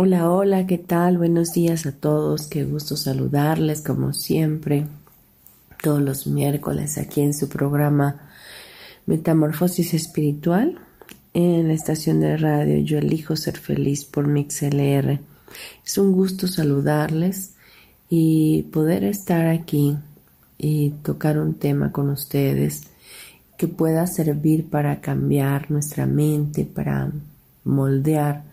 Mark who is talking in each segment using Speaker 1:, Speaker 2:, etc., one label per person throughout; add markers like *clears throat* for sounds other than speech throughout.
Speaker 1: Hola, hola, ¿qué tal? Buenos días a todos, qué gusto saludarles como siempre, todos los miércoles aquí en su programa Metamorfosis Espiritual en la estación de radio Yo elijo ser feliz por MixLR. Es un gusto saludarles y poder estar aquí y tocar un tema con ustedes que pueda servir para cambiar nuestra mente, para moldear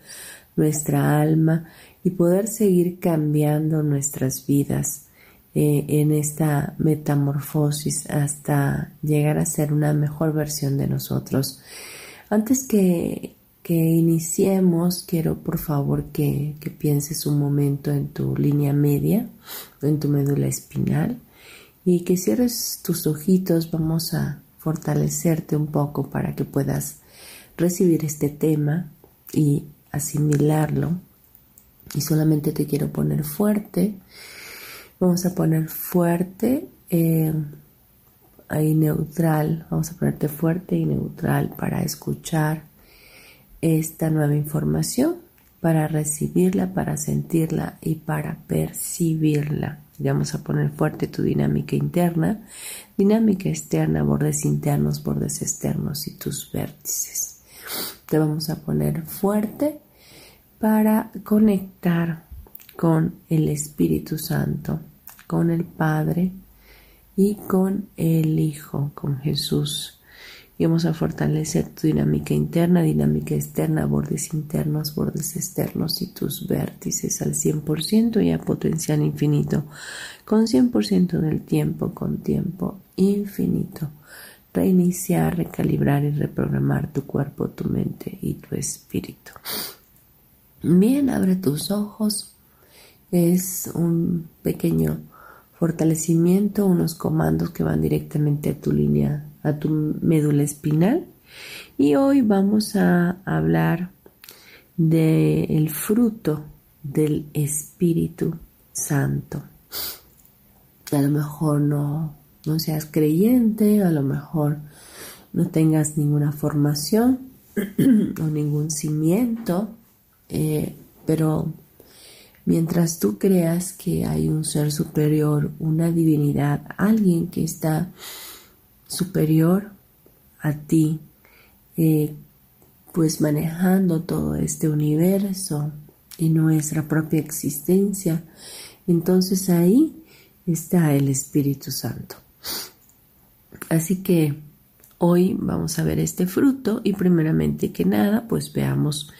Speaker 1: nuestra alma y poder seguir cambiando nuestras vidas eh, en esta metamorfosis hasta llegar a ser una mejor versión de nosotros. Antes que, que iniciemos, quiero por favor que, que pienses un momento en tu línea media, en tu médula espinal y que cierres tus ojitos. Vamos a fortalecerte un poco para que puedas recibir este tema y asimilarlo y solamente te quiero poner fuerte. Vamos a poner fuerte eh, ahí neutral. Vamos a ponerte fuerte y neutral para escuchar esta nueva información, para recibirla, para sentirla y para percibirla. vamos a poner fuerte tu dinámica interna, dinámica externa, bordes internos, bordes externos y tus vértices. Te vamos a poner fuerte para conectar con el Espíritu Santo, con el Padre y con el Hijo, con Jesús. Y vamos a fortalecer tu dinámica interna, dinámica externa, bordes internos, bordes externos y tus vértices al 100% y a potencial infinito, con 100% del tiempo, con tiempo infinito. Reiniciar, recalibrar y reprogramar tu cuerpo, tu mente y tu espíritu. Bien, abre tus ojos. Es un pequeño fortalecimiento, unos comandos que van directamente a tu línea, a tu médula espinal. Y hoy vamos a hablar del fruto del Espíritu Santo. A lo mejor no, no seas creyente, a lo mejor no tengas ninguna formación *clears throat* o ningún cimiento eh, pero mientras tú creas que hay un ser superior, una divinidad, alguien que está superior a ti, eh, pues manejando todo este universo y nuestra propia existencia, entonces ahí está el Espíritu Santo. Así que hoy vamos a ver este fruto y primeramente que nada, pues veamos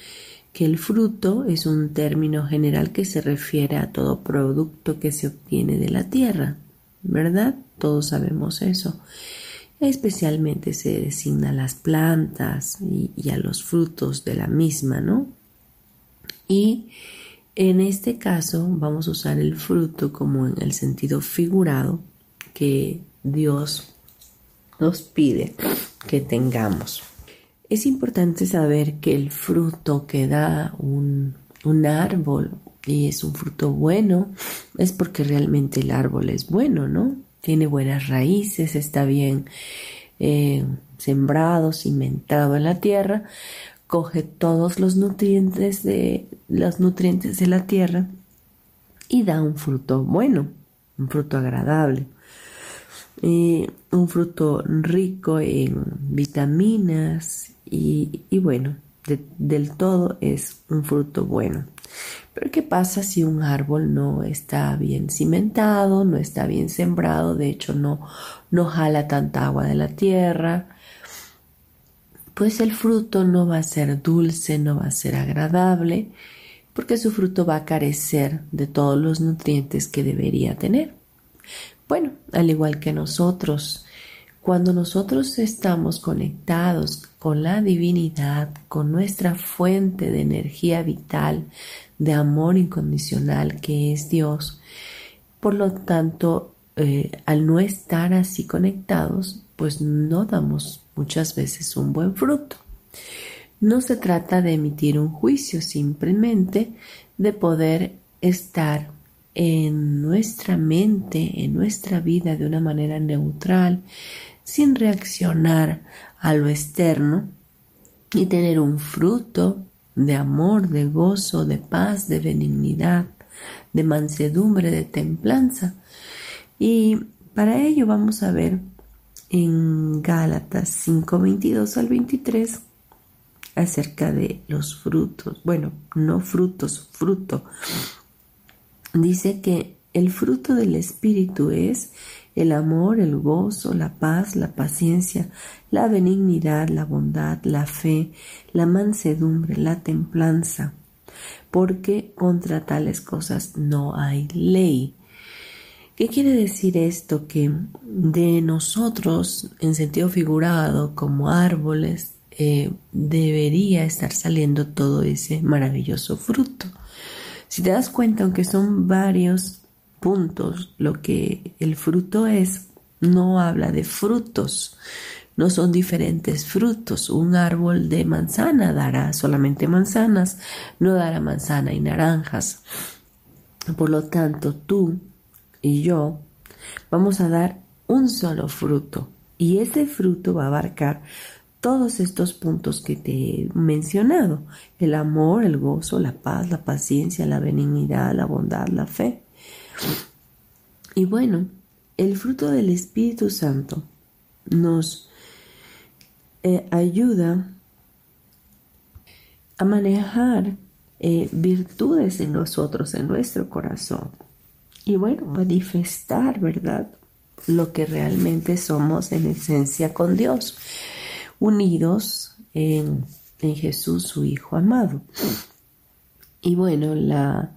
Speaker 1: que el fruto es un término general que se refiere a todo producto que se obtiene de la tierra, ¿verdad? Todos sabemos eso. Especialmente se designa a las plantas y, a los frutos de la misma, ¿no? Y en este caso vamos a usar el fruto como en el sentido figurado que Dios nos pide que tengamos. Es importante saber que el fruto que da un, árbol y es un fruto bueno, es porque realmente el árbol es bueno, ¿no? Tiene buenas raíces, está bien eh, sembrado, cimentado en la tierra, coge todos los nutrientes de los nutrientes de la tierra y da un fruto bueno, un fruto agradable. Eh, un fruto rico en vitaminas y, bueno, del todo es un fruto bueno. Pero ¿qué pasa si un árbol no está bien cimentado, no está bien sembrado, de hecho no, no jala tanta agua de la tierra? Pues el fruto no va a ser dulce, no va a ser agradable, porque su fruto va a carecer de todos los nutrientes que debería tener. Bueno, al igual que nosotros, cuando nosotros estamos conectados con la divinidad, con nuestra fuente de energía vital, de amor incondicional que es Dios, por lo tanto, eh, al no estar así conectados, pues no damos muchas veces un buen fruto. No se trata de emitir un juicio, simplemente de poder estar en nuestra mente, en nuestra vida de una manera neutral, sin reaccionar a lo externo y tener un fruto de amor, de gozo, de paz, de benignidad, de mansedumbre, de templanza. Y para ello vamos a ver en Gálatas 5, 22 al 23 acerca de los frutos. Bueno, no frutos, fruto. Dice que el fruto del Espíritu es el amor, el gozo, la paz, la paciencia, la benignidad, la bondad, la fe, la mansedumbre, la templanza, porque contra tales cosas no hay ley. ¿Qué quiere decir esto? Que de nosotros, en sentido figurado, como árboles, eh, debería estar saliendo todo ese maravilloso fruto. Si te das cuenta, aunque son varios puntos, lo que el fruto es, no habla de frutos, no son diferentes frutos. Un árbol de manzana dará solamente manzanas, no dará manzana y naranjas. Por lo tanto, tú y yo vamos a dar un solo fruto y ese fruto va a abarcar todos estos puntos que te he mencionado, el amor, el gozo, la paz, la paciencia, la benignidad, la bondad, la fe. Y bueno, el fruto del Espíritu Santo nos eh, ayuda a manejar eh, virtudes en nosotros, en nuestro corazón. Y bueno, manifestar, ¿verdad? Lo que realmente somos en esencia con Dios, unidos en, en Jesús, su Hijo amado. Y bueno, la,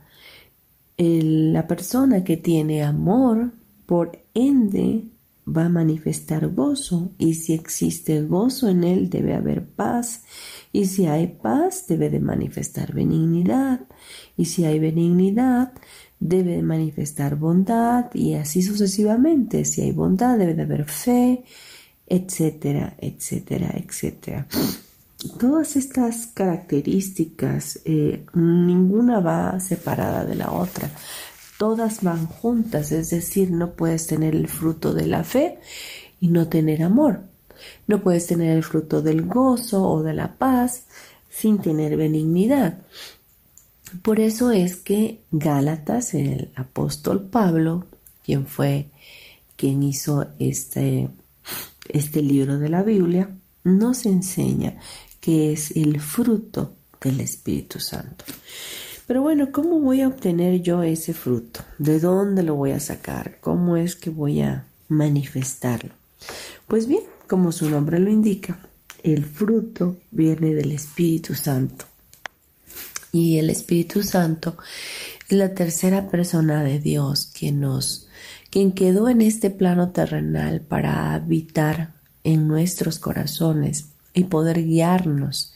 Speaker 1: la persona que tiene amor, por ende, va a manifestar gozo. Y si existe gozo en él debe haber paz. Y si hay paz debe de manifestar benignidad. Y si hay benignidad debe de manifestar bondad. Y así sucesivamente. Si hay bondad debe de haber fe etcétera etcétera etcétera. Todas estas características, eh, ninguna va separada de la otra, todas van juntas, es decir, no puedes tener el fruto de la fe y no tener amor, no puedes tener el fruto del gozo o de la paz sin tener benignidad. Por eso es que Gálatas, el apóstol Pablo, quien fue quien hizo este, este libro de la Biblia, nos enseña que es el fruto del Espíritu Santo. Pero bueno, ¿cómo voy a obtener yo ese fruto? ¿De dónde lo voy a sacar? ¿Cómo es que voy a manifestarlo? Pues bien, como su nombre lo indica, el fruto viene del Espíritu Santo. Y el Espíritu Santo es la tercera persona de Dios quien nos quien quedó en este plano terrenal para habitar en nuestros corazones y poder guiarnos.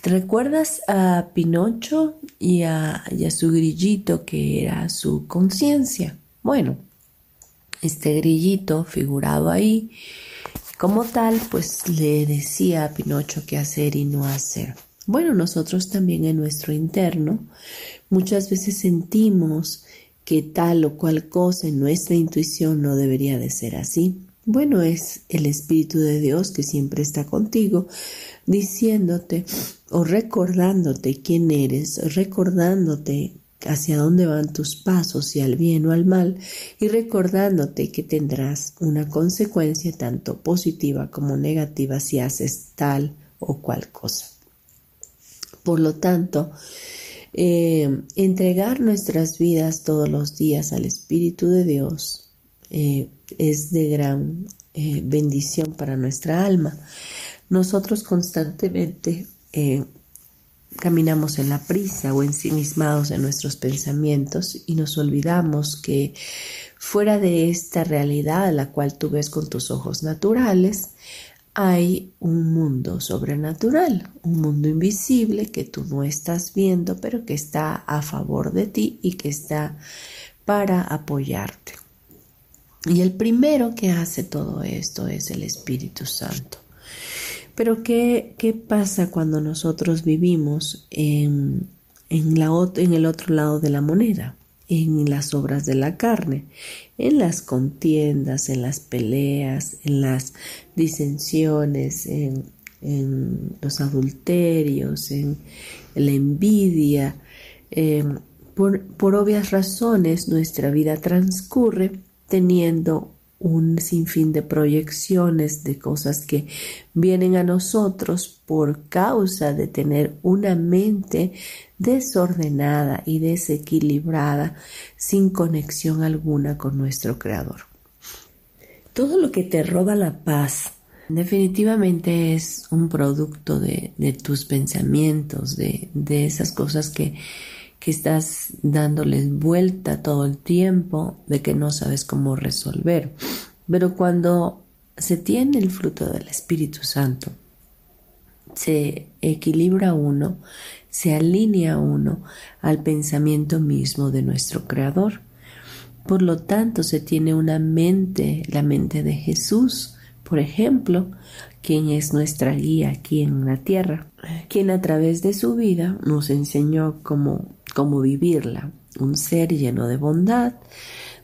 Speaker 1: ¿Te recuerdas a Pinocho y a, su grillito que era su conciencia? Bueno, este grillito figurado ahí, como tal, pues le decía a Pinocho qué hacer y no hacer. Bueno, nosotros también en nuestro interno muchas veces sentimos que tal o cual cosa en nuestra intuición no debería de ser así. Bueno, es el Espíritu de Dios que siempre está contigo, diciéndote o recordándote quién eres, recordándote hacia dónde van tus pasos, si al bien o al mal, y recordándote que tendrás una consecuencia tanto positiva como negativa si haces tal o cual cosa. Por lo tanto, Eh, entregar nuestras vidas todos los días al Espíritu de Dios eh, es de gran eh, bendición para nuestra alma. Nosotros constantemente caminamos en la prisa o ensimismados en nuestros pensamientos y nos olvidamos que fuera de esta realidad a la cual tú ves con tus ojos naturales, hay un mundo sobrenatural, un mundo invisible que tú no estás viendo, pero que está a favor de ti y que está para apoyarte. Y el primero que hace todo esto es el Espíritu Santo. Pero ¿qué, qué pasa cuando nosotros vivimos en, en, en el otro lado de la moneda? En las obras de la carne, en las contiendas, en las peleas, en las disensiones, en, los adulterios, en, la envidia. Em, por, por obvias razones nuestra vida transcurre teniendo un sinfín de proyecciones de cosas que vienen a nosotros por causa de tener una mente desordenada y desequilibrada sin conexión alguna con nuestro Creador. Todo lo que te roba la paz definitivamente es un producto de, tus pensamientos, de, de esas cosas que, que estás dándoles vuelta todo el tiempo, de que no sabes cómo resolver. Pero cuando se tiene el fruto del Espíritu Santo, se equilibra uno se alinea uno al pensamiento mismo de nuestro Creador. Por lo tanto, se tiene una mente, la mente de Jesús, por ejemplo, quien es nuestra guía aquí en la tierra, quien a través de su vida nos enseñó cómo, cómo vivirla, un ser lleno de bondad,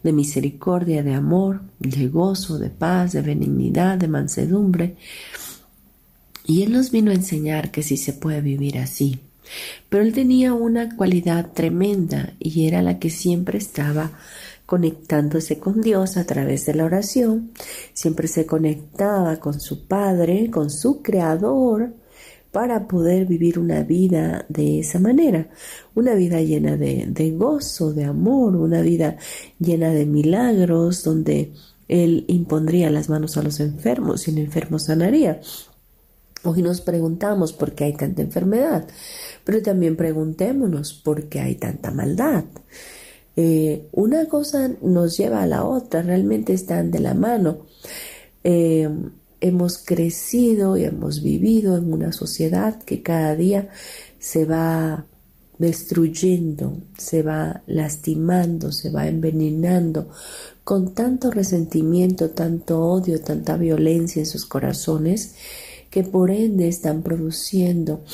Speaker 1: de misericordia, de amor, de gozo, de paz, de benignidad, de mansedumbre. Y Él nos vino a enseñar que sí se puede vivir así, pero él tenía una cualidad tremenda y era la que siempre estaba conectándose con Dios a través de la oración, siempre se conectaba con su Padre, con su Creador, para poder vivir una vida de esa manera, una vida llena de, gozo, de amor, una vida llena de milagros, donde Él impondría las manos a los enfermos y el enfermo sanaría. Hoy nos preguntamos por qué hay tanta enfermedad, pero también preguntémonos por qué hay tanta maldad. Eh, una cosa nos lleva a la otra, realmente están de la mano. Eh, hemos crecido y hemos vivido en una sociedad que cada día se va destruyendo, se va lastimando, se va envenenando con tanto resentimiento, tanto odio, tanta violencia en sus corazones que por ende están produciendo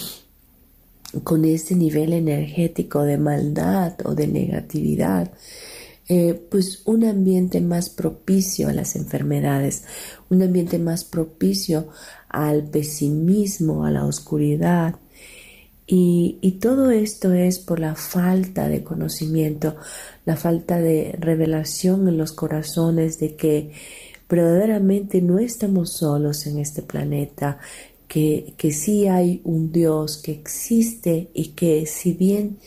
Speaker 1: con este nivel energético de maldad o de negatividad, eh, pues un ambiente más propicio a las enfermedades, un ambiente más propicio al pesimismo, a la oscuridad. Y, y todo esto es por la falta de conocimiento, la falta de revelación en los corazones de que verdaderamente no estamos solos en este planeta, que, que sí hay un Dios que existe y que si bien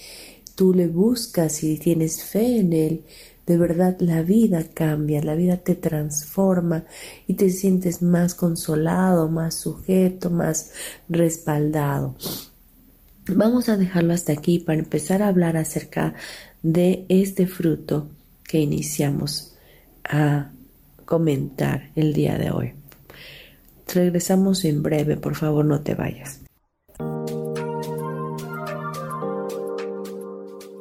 Speaker 1: tú le buscas y tienes fe en Él, de verdad la vida cambia, la vida te transforma y te sientes más consolado, más sujeto, más respaldado. Vamos a dejarlo hasta aquí para empezar a hablar acerca de este fruto que iniciamos a comentar el día de hoy. Regresamos en breve, por favor no te vayas.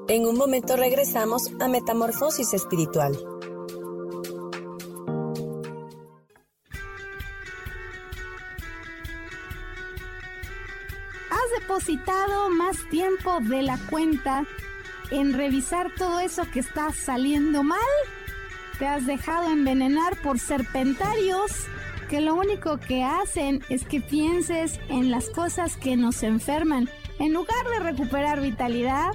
Speaker 2: En un momento regresamos a Metamorfosis Espiritual.
Speaker 3: ¿Has depositado más tiempo de la cuenta en revisar todo eso que está saliendo mal? ¿Te has dejado envenenar por serpentarios? Que lo único que hacen es que pienses en las cosas que nos enferman. En lugar de recuperar vitalidad,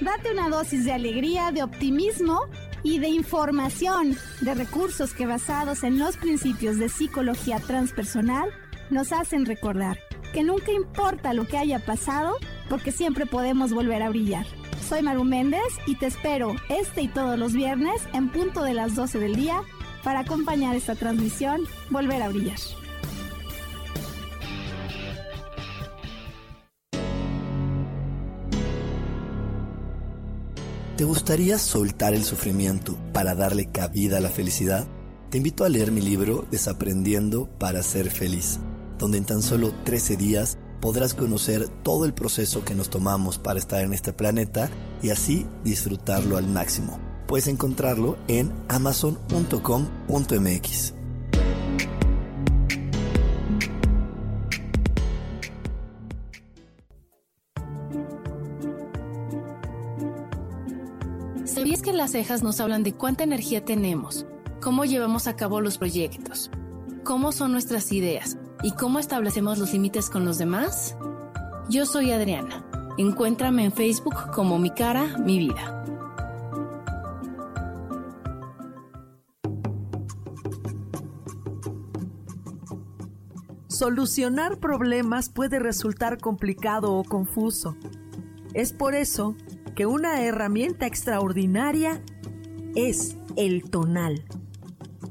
Speaker 3: date una dosis de alegría, de optimismo y de información, de recursos que basados en los principios de psicología transpersonal nos hacen recordar que nunca importa lo que haya pasado, porque siempre podemos volver a brillar. Soy Maru Méndez y te espero este y todos los viernes en punto de las 12 del día para acompañar esta transmisión Volver a Brillar.
Speaker 4: ¿Te gustaría soltar el sufrimiento para darle cabida a la felicidad? Te invito a leer mi libro Desaprendiendo para ser feliz, donde en tan solo 13 días podrás conocer todo el proceso que nos tomamos para estar en este planeta y así disfrutarlo al máximo. Puedes encontrarlo en amazon.com.mx.
Speaker 5: ¿Sabías que las cejas nos hablan de cuánta energía tenemos, cómo llevamos a cabo los proyectos, cómo son nuestras ideas y cómo establecemos los límites con los demás? Yo soy Adriana. Encuéntrame en Facebook como Mi Cara, Mi Vida.
Speaker 6: Solucionar problemas puede resultar complicado o confuso. Es por eso que una herramienta extraordinaria es el tonal.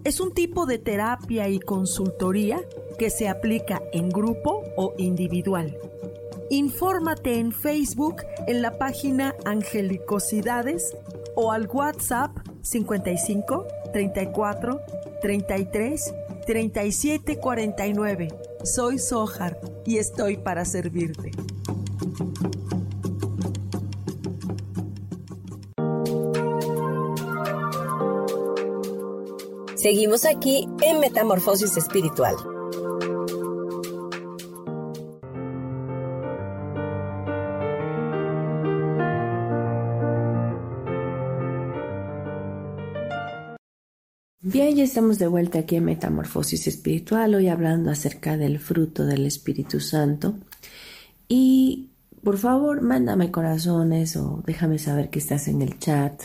Speaker 6: Es un tipo de terapia y consultoría que se aplica en grupo o individual. Infórmate en Facebook en la página Angelicosidades o al WhatsApp 55 34 33 37 49. Soy Sohar y estoy para servirte.
Speaker 2: Seguimos aquí en Metamorfosis Espiritual.
Speaker 1: Ya estamos de vuelta aquí en Metamorfosis Espiritual, hoy hablando acerca del fruto del Espíritu Santo. Y por favor, mándame corazones o déjame saber que estás en el chat.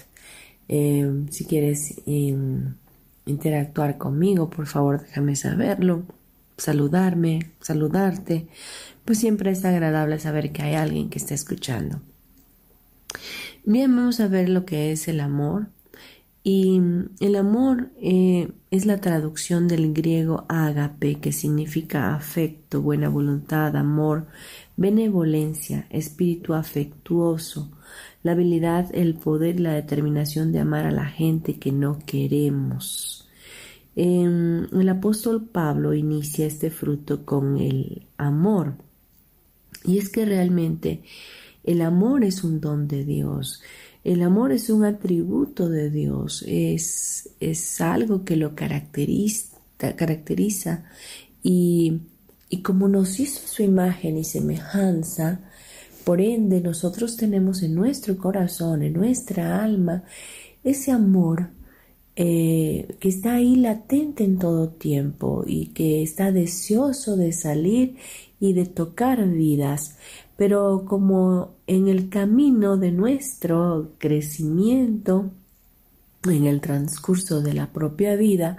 Speaker 1: Eh, si quieres em, interactuar conmigo, por favor, déjame saberlo. Saludarme, saludarte. Pues siempre es agradable saber que hay alguien que está escuchando. Bien, vamos a ver lo que es el amor. Y el amor eh, es la traducción del griego ágape, que significa afecto, buena voluntad, amor, benevolencia, espíritu afectuoso, la habilidad, el poder y la determinación de amar a la gente que no queremos. Em, el apóstol Pablo inicia este fruto con el amor. Y es que realmente el amor es un don de Dios. El amor es un atributo de Dios, es, es algo que lo caracteriza, y como nos hizo su imagen y semejanza, por ende nosotros tenemos en nuestro corazón, en nuestra alma, ese amor eh, que está ahí latente en todo tiempo y que está deseoso de salir y de tocar vidas pero como en el camino de nuestro crecimiento, en el transcurso de la propia vida,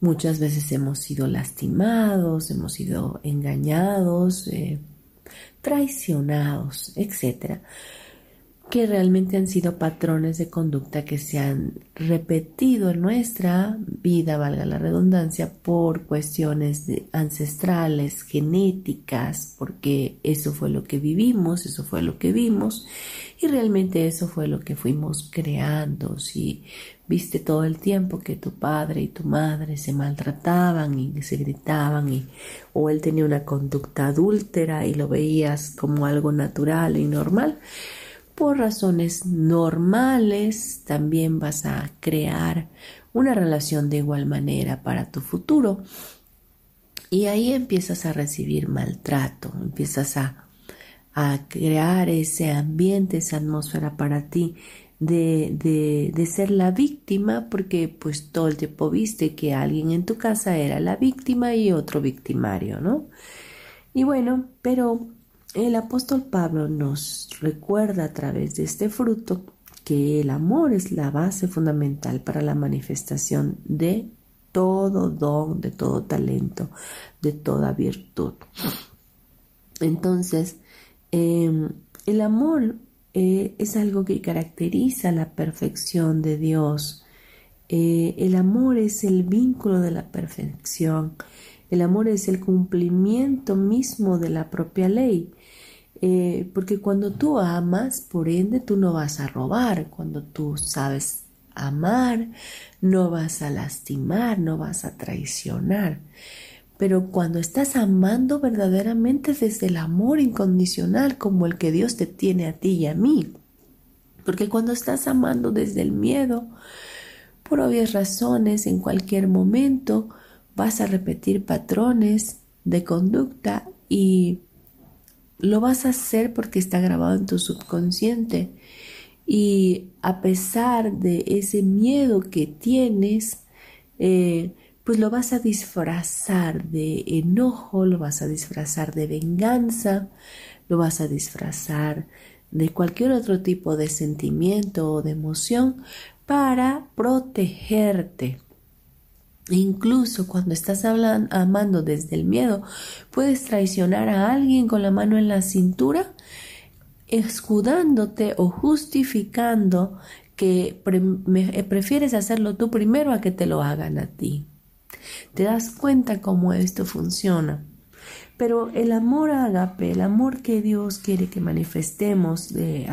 Speaker 1: muchas veces hemos sido lastimados, hemos sido engañados, eh, traicionados, etc que realmente han sido patrones de conducta que se han repetido en nuestra vida, valga la redundancia, por cuestiones ancestrales, genéticas, porque eso fue lo que vivimos, eso fue lo que vimos y realmente eso fue lo que fuimos creando. Si viste todo el tiempo que tu padre y tu madre se maltrataban y se gritaban y o él tenía una conducta adúltera y lo veías como algo natural y normal, por razones normales también vas a crear una relación de igual manera para tu futuro. Y ahí empiezas a recibir maltrato, empiezas a, a crear ese ambiente, esa atmósfera para ti de, de, de, ser la víctima, porque pues todo el tiempo viste que alguien en tu casa era la víctima y otro victimario, ¿no? Y bueno, pero el apóstol Pablo nos recuerda a través de este fruto que el amor es la base fundamental para la manifestación de todo don, de todo talento, de toda virtud. Entonces, em, el amor eh, es algo que caracteriza la perfección de Dios. Eh, el amor es el vínculo de la perfección. El amor es el cumplimiento mismo de la propia ley. Eh, porque cuando tú amas, por ende, tú no vas a robar. Cuando tú sabes amar, no vas a lastimar, no vas a traicionar. Pero cuando estás amando verdaderamente desde el amor incondicional como el que Dios te tiene a ti y a mí, porque cuando estás amando desde el miedo, por obvias razones, en cualquier momento vas a repetir patrones de conducta y lo vas a hacer porque está grabado en tu subconsciente. Y a pesar de ese miedo que tienes, eh, pues lo vas a disfrazar de enojo, lo vas a disfrazar de venganza, lo vas a disfrazar de cualquier otro tipo de sentimiento o de emoción para protegerte. Incluso cuando estás hablando, amando desde el miedo, puedes traicionar a alguien con la mano en la cintura, escudándote o justificando que prefieres hacerlo tú primero a que te lo hagan a ti. Te das cuenta cómo esto funciona. Pero el amor ágape, el amor que Dios quiere que manifestemos de,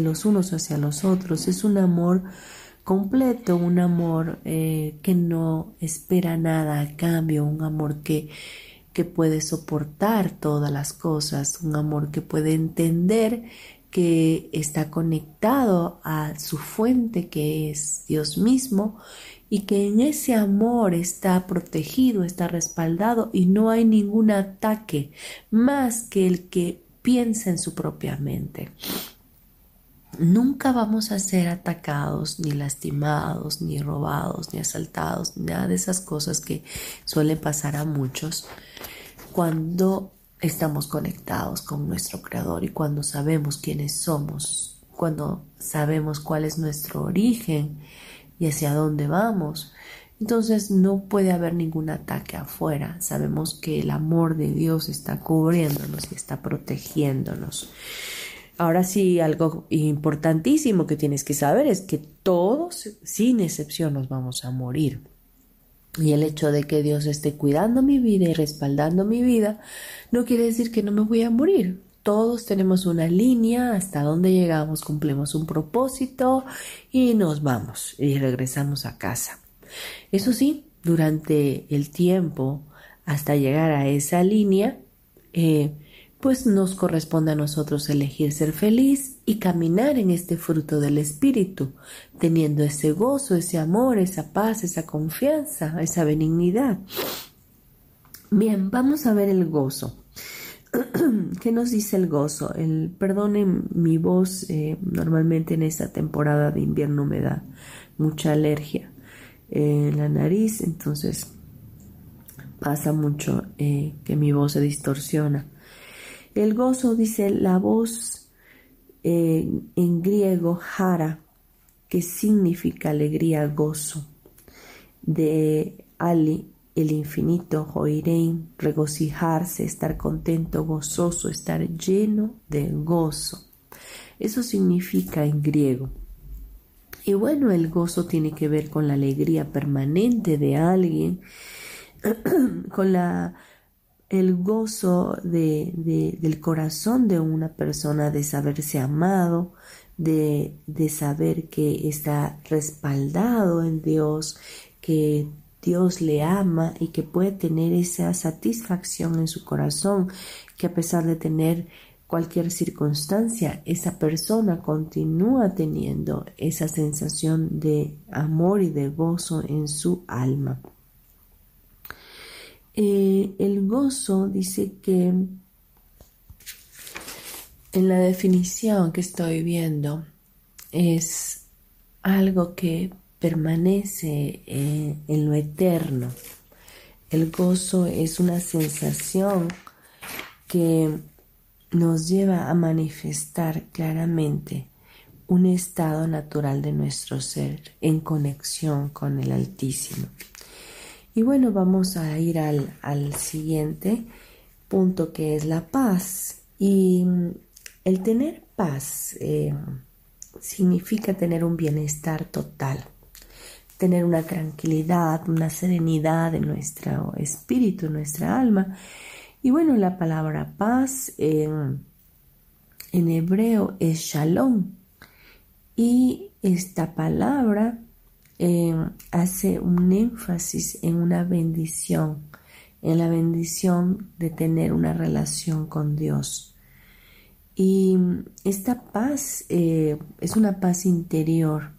Speaker 1: los unos hacia los otros, es un amor completo, un amor eh, que no espera nada a cambio, un amor que, que puede soportar todas las cosas, un amor que puede entender que está conectado a su fuente que es Dios mismo y que en ese amor está protegido, está respaldado y no hay ningún ataque más que el que piensa en su propia mente. Nunca vamos a ser atacados, ni lastimados, ni robados, ni asaltados, nada de esas cosas que suelen pasar a muchos cuando estamos conectados con nuestro Creador y cuando sabemos quiénes somos, cuando sabemos cuál es nuestro origen y hacia dónde vamos. Entonces no puede haber ningún ataque afuera. Sabemos que el amor de Dios está cubriéndonos y está protegiéndonos. Ahora sí, algo importantísimo que tienes que saber es que todos, sin excepción, nos vamos a morir. Y el hecho de que Dios esté cuidando mi vida y respaldando mi vida no quiere decir que no me voy a morir todos tenemos una línea hasta donde llegamos, cumplimos un propósito y nos vamos y regresamos a casa. Eso sí, durante el tiempo hasta llegar a esa línea, eh, pues nos corresponde a nosotros elegir ser feliz y caminar en este fruto del Espíritu, teniendo ese gozo, ese amor, esa paz, esa confianza, esa benignidad. Bien, vamos a ver el gozo. *clears throat* ¿Qué nos dice el gozo? El, perdonen mi voz, eh, normalmente en esta temporada de invierno me da mucha alergia en la nariz, entonces pasa mucho eh, que mi voz se distorsiona. El gozo dice la voz eh, en griego jara, que significa alegría, gozo, de Ali el infinito, Joirein, regocijarse, estar contento, gozoso, estar lleno de gozo. Eso significa en griego. Y bueno, el gozo tiene que ver con la alegría permanente de alguien, *clears throat* con la, el gozo de, del corazón de una persona de saberse amado, de, de saber que está respaldado en Dios, que Dios le ama y que puede tener esa satisfacción en su corazón, que a pesar de tener cualquier circunstancia, esa persona continúa teniendo esa sensación de amor y de gozo en su alma. Eh, el gozo dice que en la definición que estoy viendo es algo que permanece eh, en lo eterno. El gozo es una sensación que nos lleva a manifestar claramente un estado natural de nuestro ser en conexión con el Altísimo. Y bueno, vamos a ir al, al siguiente, punto que es la paz. Y el tener paz eh, significa tener un bienestar total, tener una tranquilidad, una serenidad en nuestro espíritu, en nuestra alma. Y bueno, la palabra paz en, hebreo es shalom. Y esta palabra eh, hace un énfasis en una bendición, en la bendición de tener una relación con Dios. Y esta paz eh, es una paz interior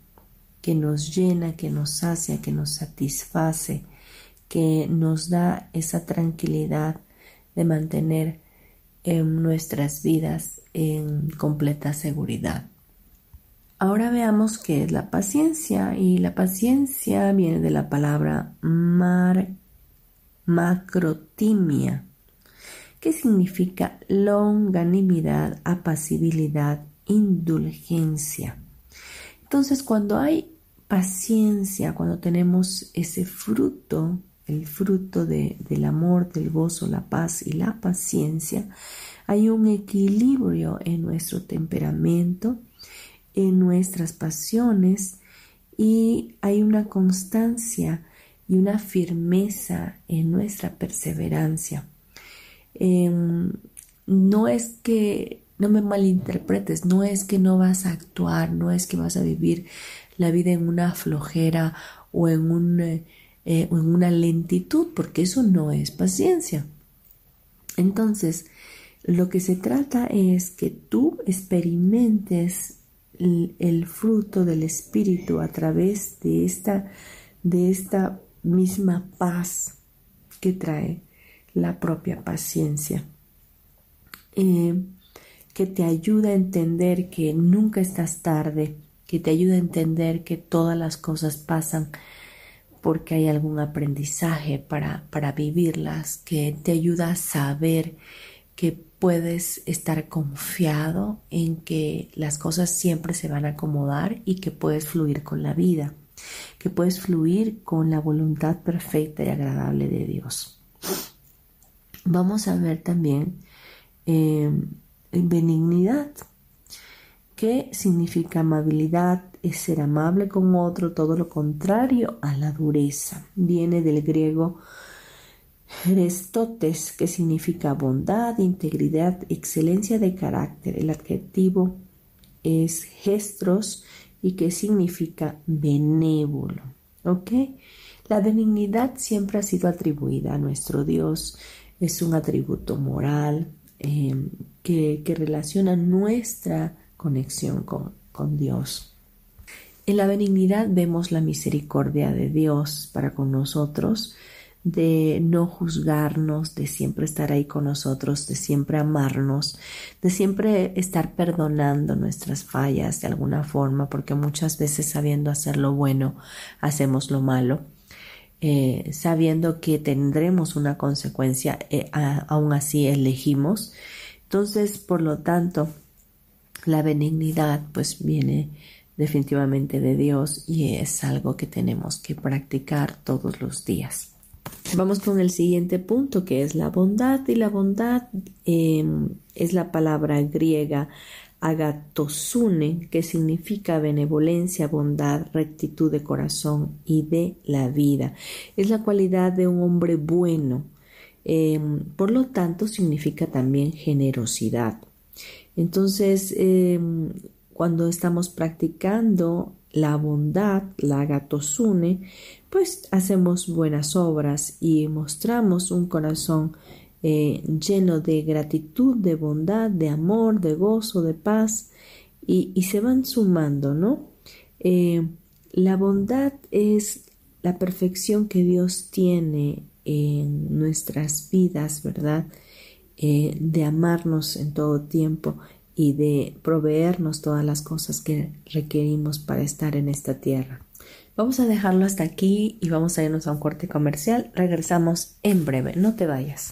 Speaker 1: que nos llena, que nos sacia, que nos satisface, que nos da esa tranquilidad de mantener nuestras vidas en completa seguridad. Ahora veamos qué es la paciencia y la paciencia viene de la palabra mar, macrotimia que significa longanimidad, apacibilidad, indulgencia. Entonces, cuando hay paciencia, cuando tenemos ese fruto, el fruto del amor, del gozo, la paz y la paciencia, hay un equilibrio en nuestro temperamento, en nuestras pasiones y hay una constancia y una firmeza en nuestra perseverancia. Em, no es que, no me malinterpretes, no es que no vas a actuar, no es que vas a vivir la vida en una flojera o en, un, eh, en una lentitud, porque eso no es paciencia. Entonces, lo que se trata es que tú experimentes el, fruto del Espíritu a través de esta, de esta misma paz que trae la propia paciencia, eh, que te ayuda a entender que nunca estás tarde, que te ayuda a entender que todas las cosas pasan porque hay algún aprendizaje para, para vivirlas, que te ayuda a saber que puedes estar confiado en que las cosas siempre se van a acomodar y que puedes fluir con la vida, que puedes fluir con la voluntad perfecta y agradable de Dios vamos a ver también eh, benignidad, que significa amabilidad, es ser amable con otro, todo lo contrario a la dureza. Viene del griego Aristotes, que significa bondad, integridad, excelencia de carácter. El adjetivo es gestros y que significa benévolo. ¿Ok? La benignidad siempre ha sido atribuida a nuestro Dios es un atributo moral em, que, relaciona nuestra conexión con, con Dios. En la benignidad vemos la misericordia de Dios para con nosotros, de no juzgarnos, de siempre estar ahí con nosotros, de siempre amarnos, de siempre estar perdonando nuestras fallas de alguna forma, porque muchas veces sabiendo hacer lo bueno, hacemos lo malo. Eh, sabiendo que tendremos una consecuencia, eh, aún así elegimos. Entonces, por lo tanto, la benignidad pues viene definitivamente de Dios y es algo que tenemos que practicar todos los días. Vamos con el siguiente punto que es la bondad y la bondad em, es la palabra griega agatosune, que significa benevolencia, bondad, rectitud de corazón y de la vida. Es la cualidad de un hombre bueno. Em, por lo tanto, significa también generosidad. Entonces, em, cuando estamos practicando la bondad, la agatosune, pues hacemos buenas obras y mostramos un corazón eh, lleno de gratitud, de bondad, de amor, de gozo, de paz, y, se van sumando, ¿no? Eh, la bondad es la perfección que Dios tiene en nuestras vidas, ¿verdad? Eh, de amarnos en todo tiempo y de proveernos todas las cosas que requerimos para estar en esta tierra. Vamos a dejarlo hasta aquí y vamos a irnos a un corte comercial. Regresamos en breve, no te vayas.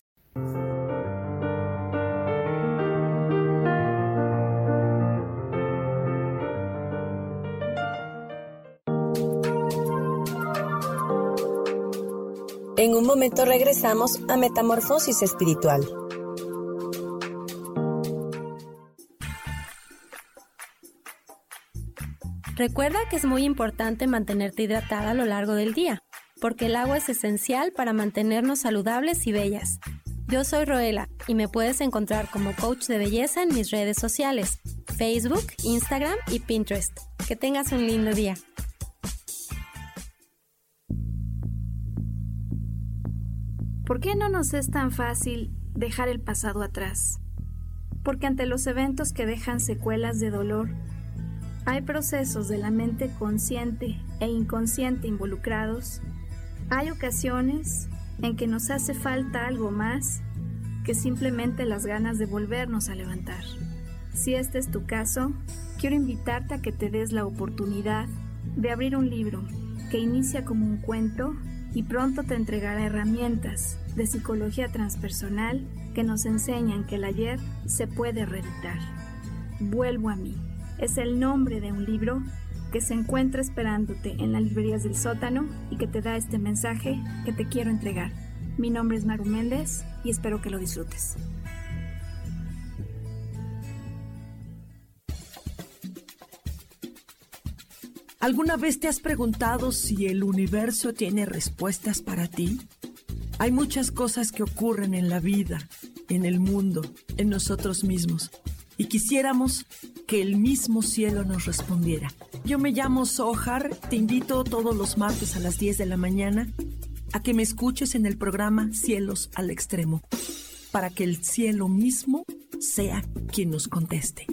Speaker 2: En un momento regresamos a Metamorfosis Espiritual.
Speaker 7: Recuerda que es muy importante mantenerte hidratada a lo largo del día, porque el agua es esencial para mantenernos saludables y bellas. Yo soy Roela y me puedes encontrar como coach de belleza en mis redes sociales, Facebook, Instagram y Pinterest. Que tengas un lindo día.
Speaker 3: ¿Por qué no nos es tan fácil dejar el pasado atrás? Porque ante los eventos que dejan secuelas de dolor, hay procesos de la mente consciente e inconsciente involucrados. Hay ocasiones en que nos hace falta algo más que simplemente las ganas de volvernos a levantar. Si este es tu caso, quiero invitarte a que te des la oportunidad de abrir un libro que inicia como un cuento y pronto te entregará herramientas de psicología transpersonal que nos enseñan que el ayer se puede reeditar. Vuelvo a mí es el nombre de un libro que se encuentra esperándote en las librerías del sótano y que te da este mensaje que te quiero entregar. Mi nombre es Maru Méndez y espero que lo disfrutes.
Speaker 6: ¿Alguna vez te has preguntado si el universo tiene respuestas para ti? Hay muchas cosas que ocurren en la vida, en el mundo, en nosotros mismos y quisiéramos que el mismo cielo nos respondiera. Yo me llamo Sohar, te invito todos los martes a las 10 de la mañana a que me escuches en el programa Cielos al Extremo, para que el cielo mismo sea quien nos conteste.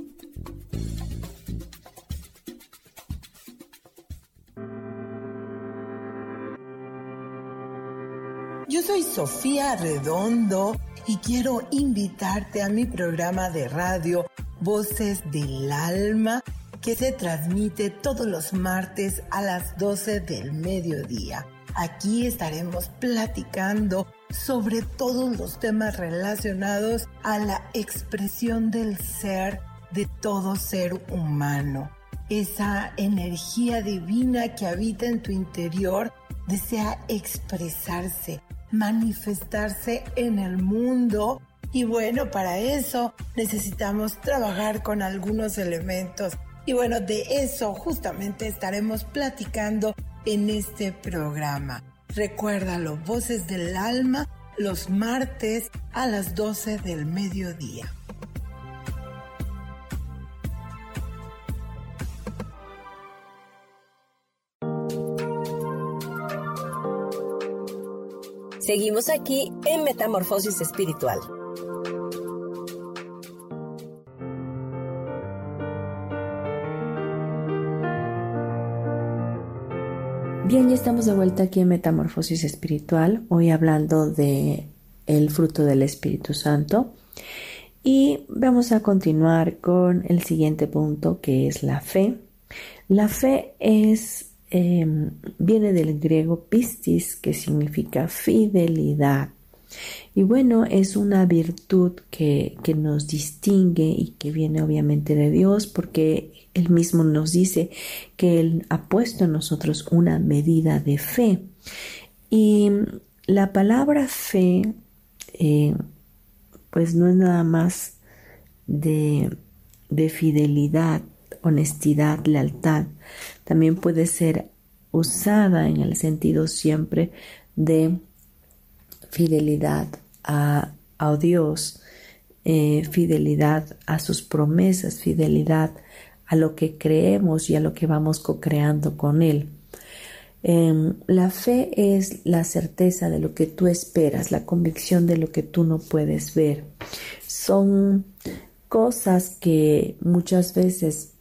Speaker 8: Yo soy Sofía Redondo y quiero invitarte a mi programa de radio Voces del Alma que se transmite todos los martes a las 12 del mediodía. Aquí estaremos platicando sobre todos los temas relacionados a la expresión del ser de todo ser humano. Esa energía divina que habita en tu interior desea expresarse, manifestarse en el mundo y bueno, para eso necesitamos trabajar con algunos elementos. Y bueno, de eso justamente estaremos platicando en este programa. Recuérdalo, Voces del Alma, los martes a las 12 del mediodía.
Speaker 2: Seguimos aquí en Metamorfosis Espiritual.
Speaker 1: Bien, ya estamos de vuelta aquí en Metamorfosis Espiritual, hoy hablando de el fruto del Espíritu Santo. Y vamos a continuar con el siguiente punto que es la fe. La fe es Em, viene del griego pistis, que significa fidelidad. Y bueno, es una virtud que, que, nos distingue y que viene obviamente de Dios, porque Él mismo nos dice que Él ha puesto en nosotros una medida de fe. Y la palabra fe, eh, pues no es nada más de, de fidelidad, honestidad, lealtad, también puede ser usada en el sentido siempre de fidelidad a, Dios, eh, fidelidad a sus promesas, fidelidad a lo que creemos y a lo que vamos co-creando con Él. Em, la fe es la certeza de lo que tú esperas, la convicción de lo que tú no puedes ver. Son cosas que muchas veces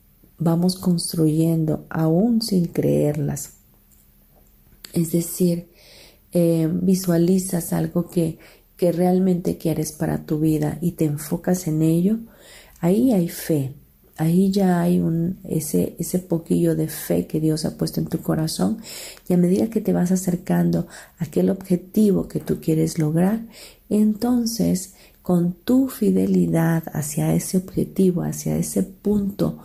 Speaker 1: vamos construyendo aún sin creerlas. Es decir, eh, visualizas algo que, que realmente quieres para tu vida y te enfocas en ello, ahí hay fe, ahí ya hay un, ese, ese poquillo de fe que Dios ha puesto en tu corazón y a medida que te vas acercando a aquel objetivo que tú quieres lograr, entonces con tu fidelidad hacia ese objetivo, hacia ese punto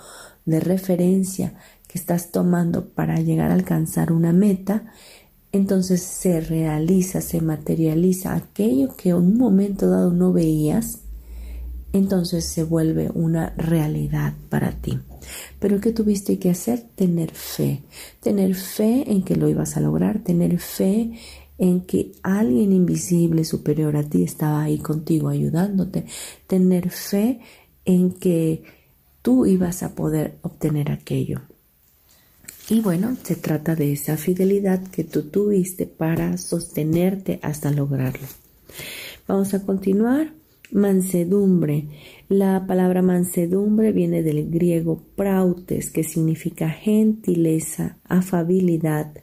Speaker 1: de referencia que estás tomando para llegar a alcanzar una meta, entonces se realiza, se materializa aquello que en un momento dado no veías, entonces se vuelve una realidad para ti. Pero ¿qué tuviste que hacer? Tener fe. Tener fe en que lo ibas a lograr, tener fe en que alguien invisible superior a ti estaba ahí contigo ayudándote, tener fe en que tú ibas a poder obtener aquello. Y bueno, se trata de esa fidelidad que tú tuviste para sostenerte hasta lograrlo. Vamos a continuar. Mansedumbre. La palabra mansedumbre viene del griego prautes, que significa gentileza, afabilidad,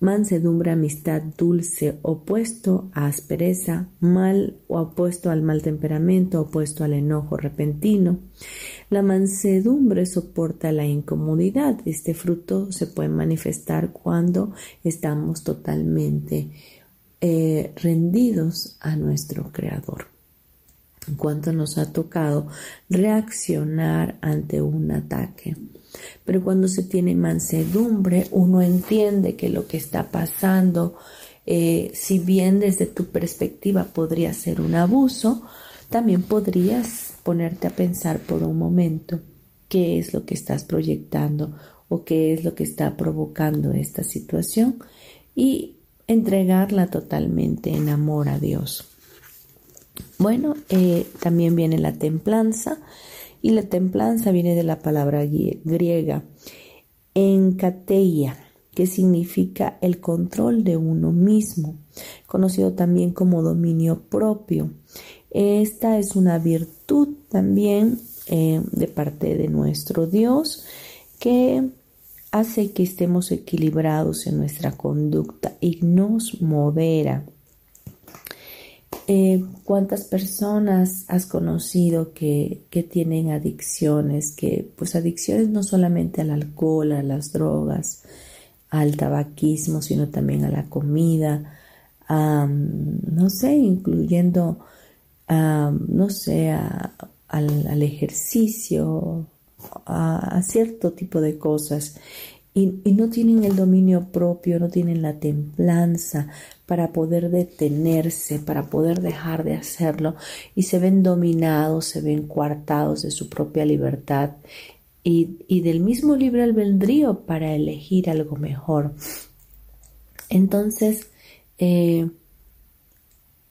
Speaker 1: mansedumbre, amistad dulce, opuesto a aspereza, mal o opuesto al mal temperamento, opuesto al enojo repentino. La mansedumbre soporta la incomodidad. Este fruto se puede manifestar cuando estamos totalmente eh, rendidos a nuestro Creador. En cuanto nos ha tocado reaccionar ante un ataque. Pero cuando se tiene mansedumbre, uno entiende que lo que está pasando, eh, si bien desde tu perspectiva podría ser un abuso, también podrías ponerte a pensar por un momento qué es lo que estás proyectando o qué es lo que está provocando esta situación y entregarla totalmente en amor a Dios. Bueno, eh, también viene la templanza y la templanza viene de la palabra griega encateia, que significa el control de uno mismo, conocido también como dominio propio. Esta es una virtud también eh, de parte de nuestro Dios que hace que estemos equilibrados en nuestra conducta y nos modera eh, ¿Cuántas personas has conocido que, que, tienen adicciones? Que, pues adicciones no solamente al alcohol, a las drogas, al tabaquismo, sino también a la comida, no sé, incluyendo, no sé, al, ejercicio, a, cierto tipo de cosas. Y, y, no tienen el dominio propio, no tienen la templanza, para poder detenerse, para poder dejar de hacerlo y se ven dominados, se ven coartados de su propia libertad y, del mismo libre albedrío para elegir algo mejor. Entonces, eh,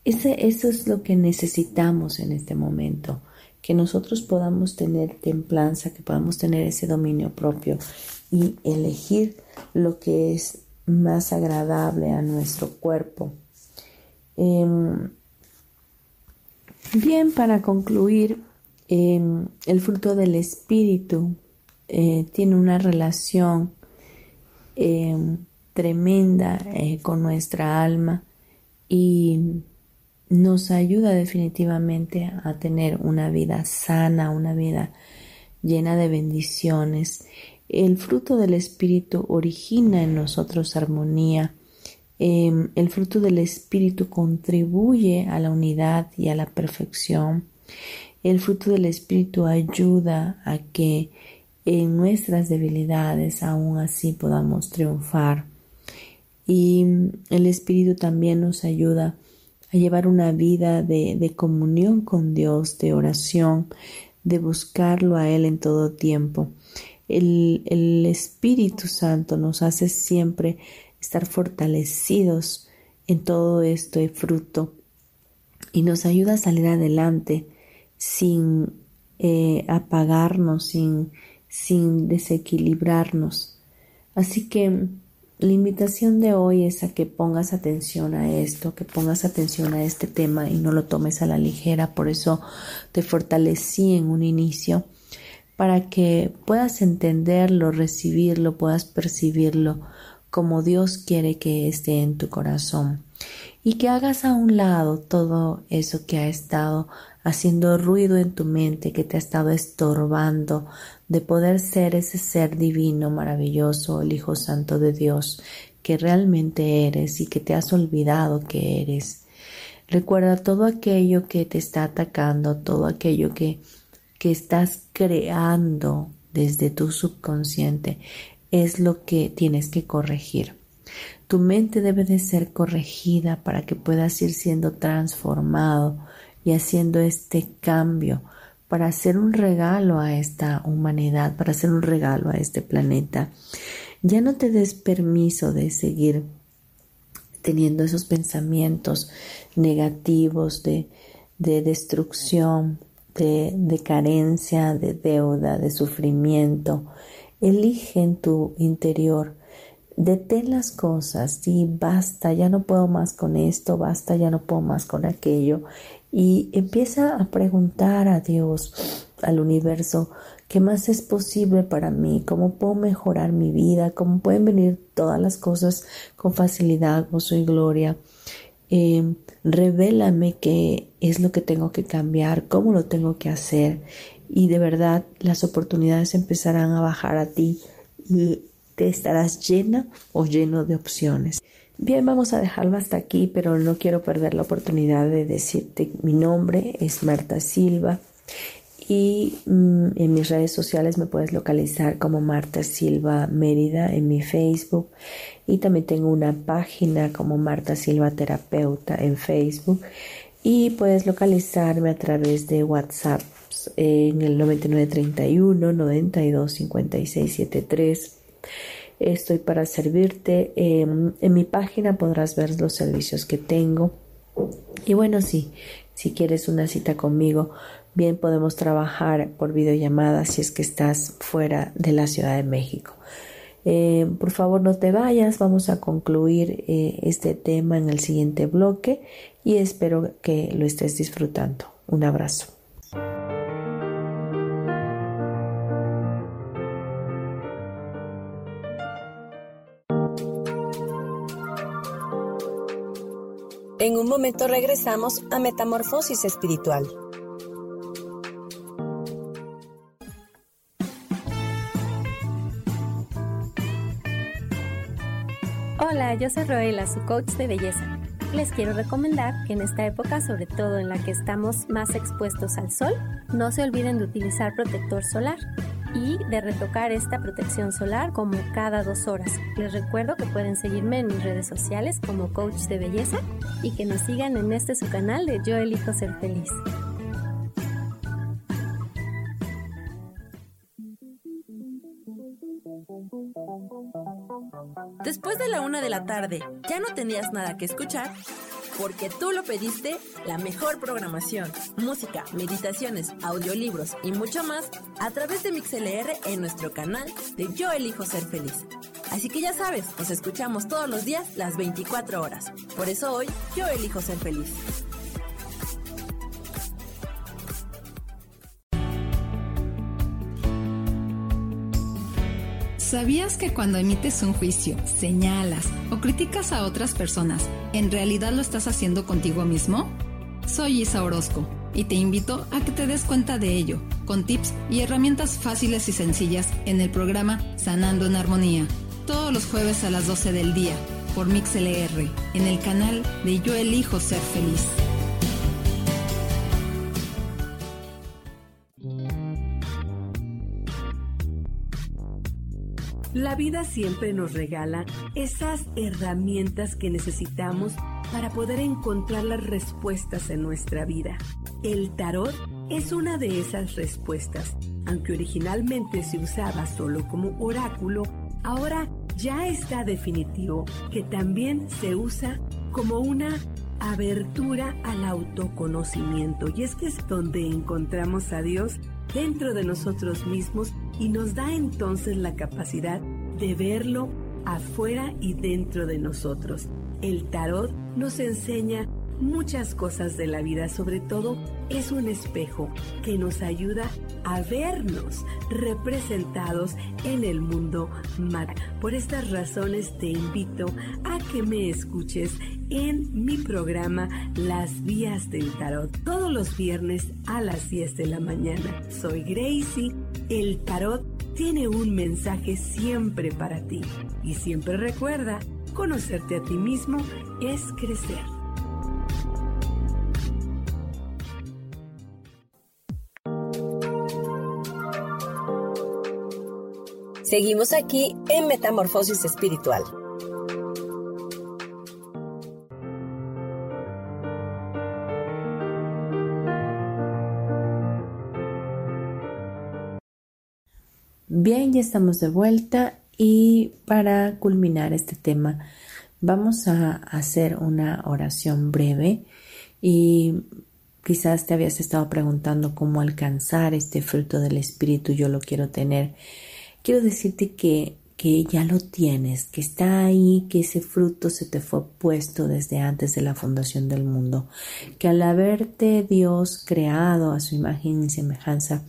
Speaker 1: ese, eso es lo que necesitamos en este momento, que nosotros podamos tener templanza, que podamos tener ese dominio propio y elegir lo que es más agradable a nuestro cuerpo. Em, bien, para concluir, em, el fruto del espíritu eh, tiene una relación em, tremenda eh, con nuestra alma y nos ayuda definitivamente a tener una vida sana, una vida llena de bendiciones el fruto del Espíritu origina en nosotros armonía. Em, el fruto del Espíritu contribuye a la unidad y a la perfección. El fruto del Espíritu ayuda a que en nuestras debilidades aún así podamos triunfar. Y el Espíritu también nos ayuda a llevar una vida de, de comunión con Dios, de oración, de buscarlo a Él en todo tiempo. El, Espíritu Santo nos hace siempre estar fortalecidos en todo esto de fruto y nos ayuda a salir adelante sin eh, apagarnos, sin, sin desequilibrarnos. Así que la invitación de hoy es a que pongas atención a esto, que pongas atención a este tema y no lo tomes a la ligera. Por eso te fortalecí en un inicio para que puedas entenderlo, recibirlo, puedas percibirlo como Dios quiere que esté en tu corazón y que hagas a un lado todo eso que ha estado haciendo ruido en tu mente, que te ha estado estorbando de poder ser ese ser divino, maravilloso, el Hijo Santo de Dios, que realmente eres y que te has olvidado que eres. Recuerda todo aquello que te está atacando, todo aquello que que estás creando desde tu subconsciente es lo que tienes que corregir. Tu mente debe de ser corregida para que puedas ir siendo transformado y haciendo este cambio para hacer un regalo a esta humanidad, para hacer un regalo a este planeta. Ya no te des permiso de seguir teniendo esos pensamientos negativos de, de destrucción, de, carencia, de deuda, de sufrimiento. Elige en tu interior, detén las cosas, y basta, ya no puedo más con esto, basta, ya no puedo más con aquello. Y empieza a preguntar a Dios, al universo, ¿qué más es posible para mí? ¿Cómo puedo mejorar mi vida? ¿Cómo pueden venir todas las cosas con facilidad, gozo y gloria? Eh, revélame qué es lo que tengo que cambiar, cómo lo tengo que hacer y de verdad las oportunidades empezarán a bajar a ti y te estarás llena o lleno de opciones. Bien, vamos a dejarlo hasta aquí, pero no quiero perder la oportunidad de decirte mi nombre es Marta Silva y mm, en mis redes sociales me puedes localizar como Marta Silva Mérida en mi Facebook. Y también tengo una página como Marta Silva Terapeuta en Facebook. Y puedes localizarme a través de WhatsApp en el 9931 92 Estoy para servirte. en mi página podrás ver los servicios que tengo. Y bueno, sí, si quieres una cita conmigo, Bien podemos trabajar por videollamada si es que estás fuera de la Ciudad de México. Eh, por favor no te vayas, vamos a concluir eh, este tema en el siguiente bloque y espero que lo estés disfrutando. Un abrazo.
Speaker 2: En un momento regresamos a Metamorfosis Espiritual.
Speaker 7: Hola, yo soy Roela, su coach de belleza. Les quiero recomendar que en esta época, sobre todo en la que estamos más expuestos al sol, no se olviden de utilizar protector solar y de retocar esta protección solar como cada dos horas. Les recuerdo que pueden seguirme en mis redes sociales como coach de belleza y que nos sigan en este su canal de Yo elijo ser feliz.
Speaker 2: Después de la una de la tarde, ¿ya no tenías nada que escuchar? Porque tú lo pediste, la mejor programación, música, meditaciones, audiolibros y mucho más a través de MixLR en nuestro canal de Yo Elijo Ser Feliz. Así que ya sabes, nos escuchamos todos los días las 24 horas. Por eso hoy yo elijo ser feliz.
Speaker 5: ¿Sabías que cuando emites un juicio, señalas o criticas a otras personas, en realidad lo estás haciendo contigo mismo? Soy Isa Orozco y te invito a que te des cuenta de ello, con tips y herramientas fáciles y sencillas en el programa Sanando en Armonía, todos los jueves a las 12 del día, por MixLR, en el canal de Yo Elijo Ser Feliz.
Speaker 9: La vida siempre nos regala esas herramientas que necesitamos para poder encontrar las respuestas en nuestra vida. El tarot es una de esas respuestas. Aunque originalmente se usaba solo como oráculo, ahora ya está definitivo que también se usa como una abertura al autoconocimiento. Y es que es donde encontramos a Dios dentro de nosotros mismos y nos da entonces la capacidad de verlo afuera y dentro de nosotros. El tarot nos enseña muchas cosas de la vida, sobre todo es un espejo que nos ayuda a vernos representados en el mundo mar. Por estas razones te invito a que me escuches en mi programa Las Vías del Tarot todos los viernes a las 10 de la mañana. Soy Gracie, el tarot tiene un mensaje siempre para ti y siempre recuerda, conocerte a ti mismo es crecer.
Speaker 2: Seguimos aquí en Metamorfosis Espiritual.
Speaker 1: Bien, ya estamos de vuelta y para culminar este tema vamos a hacer una oración breve y quizás te habías estado preguntando cómo alcanzar este fruto del Espíritu, yo lo quiero tener. Quiero decirte que, que ya lo tienes, que está ahí, que ese fruto se te fue puesto desde antes de la fundación del mundo, que al haberte Dios creado a su imagen y semejanza,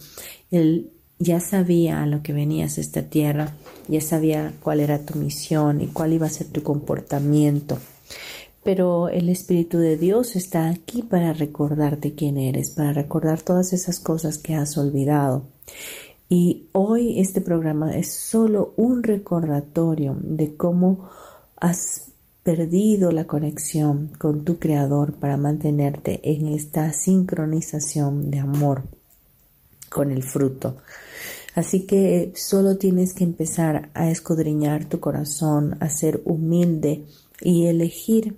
Speaker 1: Él ya sabía a lo que venías a esta tierra, ya sabía cuál era tu misión y cuál iba a ser tu comportamiento. Pero el Espíritu de Dios está aquí para recordarte quién eres, para recordar todas esas cosas que has olvidado. Y hoy este programa es solo un recordatorio de cómo has perdido la conexión con tu Creador para mantenerte en esta sincronización de amor con el fruto. Así que solo tienes que empezar a escudriñar tu corazón, a ser humilde y elegir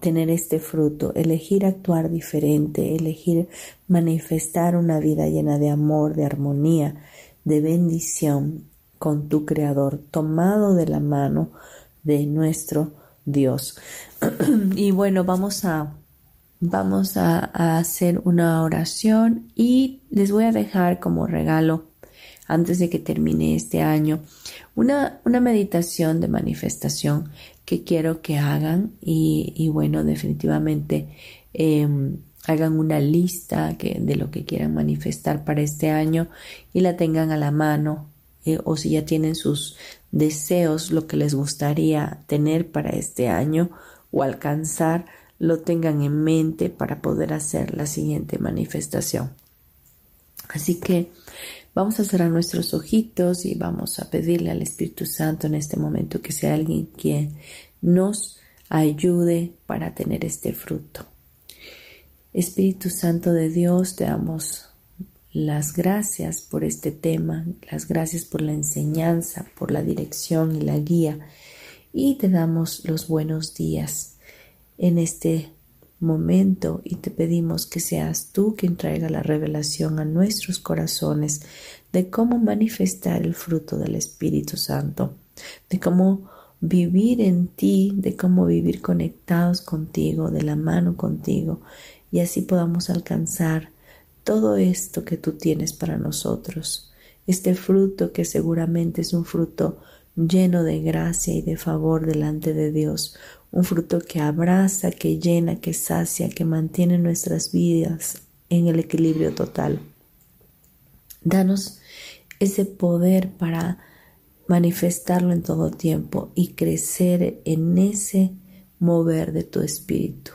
Speaker 1: tener este fruto, elegir actuar diferente, elegir manifestar una vida llena de amor, de armonía, de bendición con tu Creador, tomado de la mano de nuestro Dios. *clears throat* y bueno, vamos a vamos a, hacer una oración y les voy a dejar como regalo antes de que termine este año una, una meditación de manifestación que quiero que hagan y, bueno definitivamente em, hagan una lista de lo que quieran manifestar para este año y la tengan a la mano eh, o si ya tienen sus deseos lo que les gustaría tener para este año o alcanzar lo tengan en mente para poder hacer la siguiente manifestación. Así que vamos a cerrar nuestros ojitos y vamos a pedirle al Espíritu Santo en este momento que sea alguien quien nos ayude para tener este fruto. Espíritu Santo de Dios, te damos las gracias por este tema, las gracias por la enseñanza, por la dirección y la guía y te damos los buenos días en este momento y te pedimos que seas tú quien traiga la revelación a nuestros corazones de cómo manifestar el fruto del Espíritu Santo, de cómo vivir en ti, de cómo vivir conectados contigo, de la mano contigo, y así podamos alcanzar todo esto que tú tienes para nosotros, este fruto que seguramente es un fruto lleno de gracia y de favor delante de Dios, un fruto que abraza, que llena, que sacia, que mantiene nuestras vidas en el equilibrio total. Danos ese poder para manifestarlo en todo tiempo y crecer en ese mover de tu espíritu.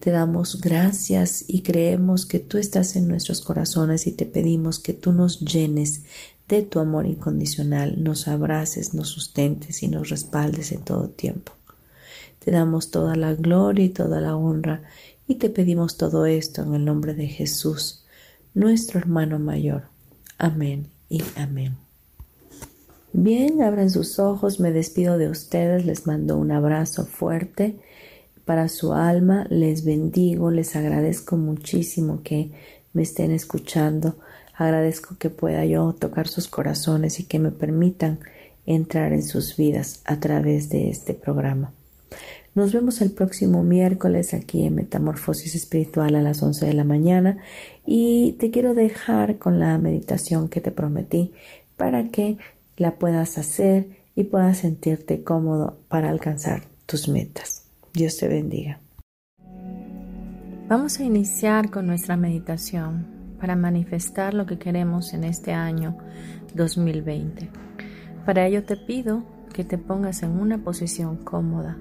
Speaker 1: Te damos gracias y creemos que tú estás en nuestros corazones y te pedimos que tú nos llenes de tu amor incondicional, nos abraces, nos sustentes y nos respaldes en todo tiempo. Te damos toda la gloria y toda la honra y te pedimos todo esto en el nombre de Jesús, nuestro hermano mayor. Amén y amén. Bien, abran sus ojos, me despido de ustedes, les mando un abrazo fuerte para su alma, les bendigo, les agradezco muchísimo que me estén escuchando, agradezco que pueda yo tocar sus corazones y que me permitan entrar en sus vidas a través de este programa. Nos vemos el próximo miércoles aquí en Metamorfosis Espiritual a las 11 de la mañana y te quiero dejar con la meditación que te prometí para que la puedas hacer y puedas sentirte cómodo para alcanzar tus metas. Dios te bendiga.
Speaker 5: Vamos a iniciar con nuestra meditación para manifestar lo que queremos en este año 2020. Para ello te pido que te pongas en una posición cómoda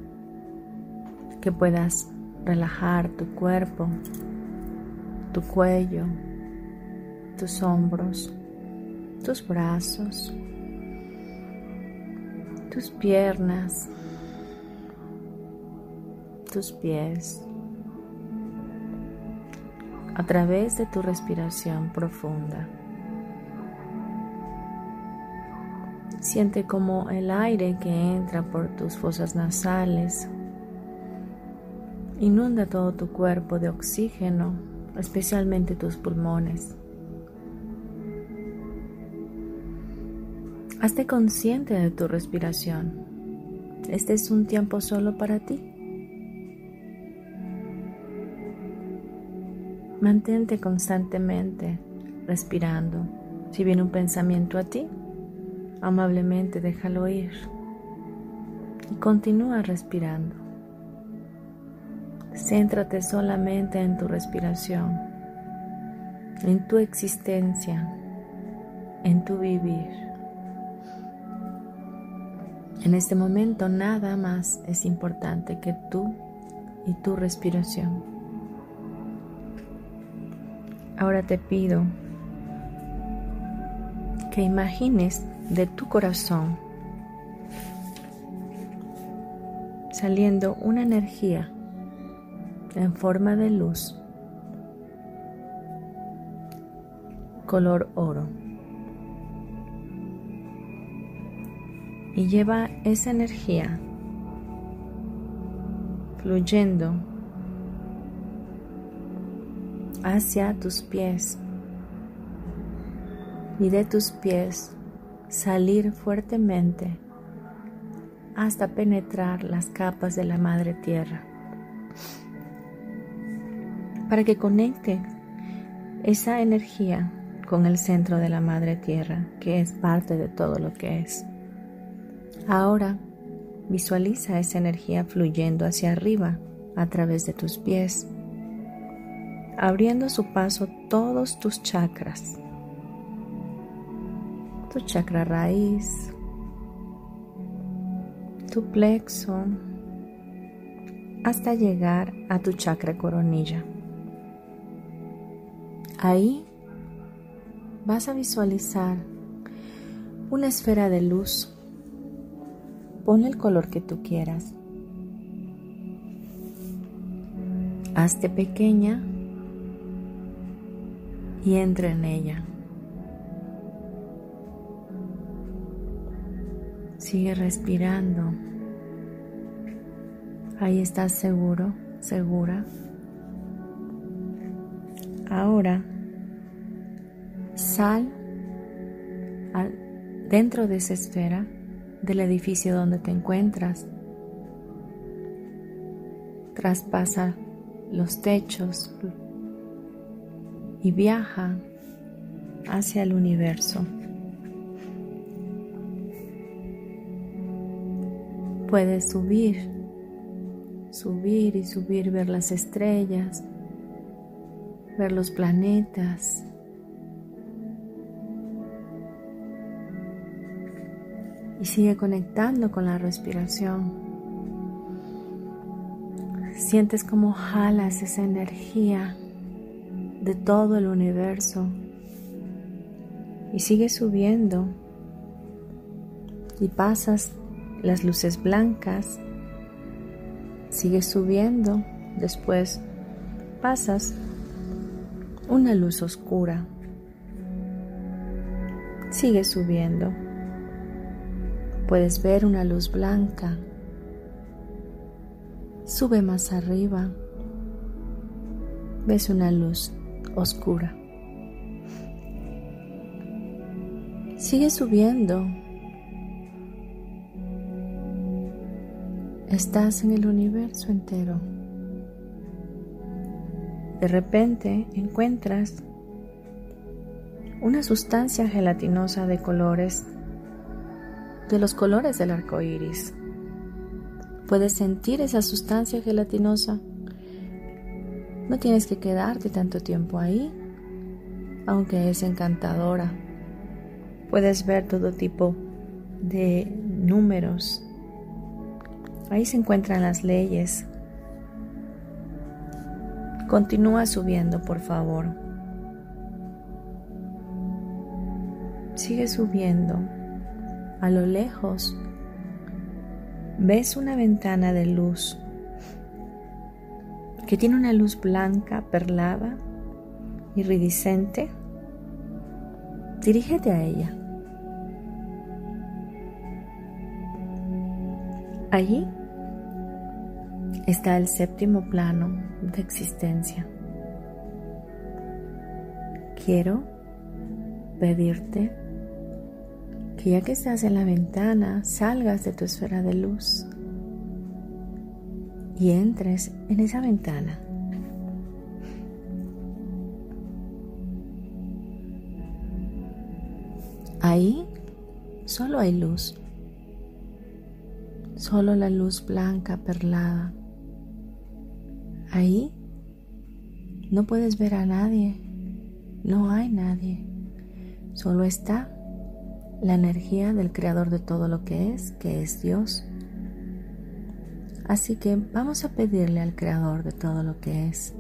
Speaker 5: que puedas relajar tu cuerpo, tu cuello, tus hombros, tus brazos, tus piernas, tus pies, a través de tu respiración profunda. Siente como el aire que entra por tus fosas nasales Inunda todo tu cuerpo de oxígeno, especialmente tus pulmones. Hazte consciente de tu respiración. Este es un tiempo solo para ti. Mantente constantemente respirando. Si viene un pensamiento a ti, amablemente déjalo ir y continúa respirando. Céntrate solamente en tu respiración, en tu existencia, en tu vivir. En este momento nada más es importante que tú y tu respiración. Ahora te pido que imagines de tu corazón saliendo una energía en forma de luz color oro. Y lleva esa energía fluyendo hacia tus pies. Y de tus pies salir fuertemente hasta penetrar las capas de la madre tierra. Para que conecte esa energía con el centro de la madre tierra que es parte de todo lo que es. Ahora visualiza esa energía fluyendo hacia arriba a través de tus pies, abriendo su paso todos tus chakras tu chakra raíz, tu plexo, hasta llegar a tu chakra coronilla. Ahí vas a visualizar una esfera de luz. Pon el color que tú quieras. Hazte pequeña y entra en ella. Sigue respirando. Ahí estás seguro, segura. Ahora sal dentro de esa esfera del edificio donde te encuentras. Traspasa los techos y viaja hacia el universo. Puedes subir, subir y subir, ver las estrellas, ver los planetas. Y sigue conectando con la respiración. Sientes como jalas esa energía de todo el universo. Y sigue subiendo. Y pasas las luces blancas, sigues subiendo, después pasas una luz oscura, sigue subiendo, puedes ver una luz blanca, sube más arriba, ves una luz oscura. Sigue subiendo Estás en el universo entero. De repente encuentras una sustancia gelatinosa de colores, de los colores del arco iris. Puedes sentir esa sustancia gelatinosa. No tienes que quedarte tanto tiempo ahí, aunque es encantadora. Puedes ver todo tipo de números, Ahí se encuentran las leyes. Continúa subiendo, por favor. Sigue subiendo. A lo lejos ves una ventana de luz que tiene una luz blanca, perlada, iridiscente. Dirígete a ella. Allí está el séptimo plano de existencia. Quiero pedirte que ya que estás en la ventana, salgas de tu esfera de luz y entres en esa ventana. Ahí solo hay luz, solo la luz blanca perlada. Ahí no puedes ver a nadie, no hay nadie, solo está la energía del creador de todo lo que es, que es Dios. Así que vamos a pedirle al creador de todo lo que es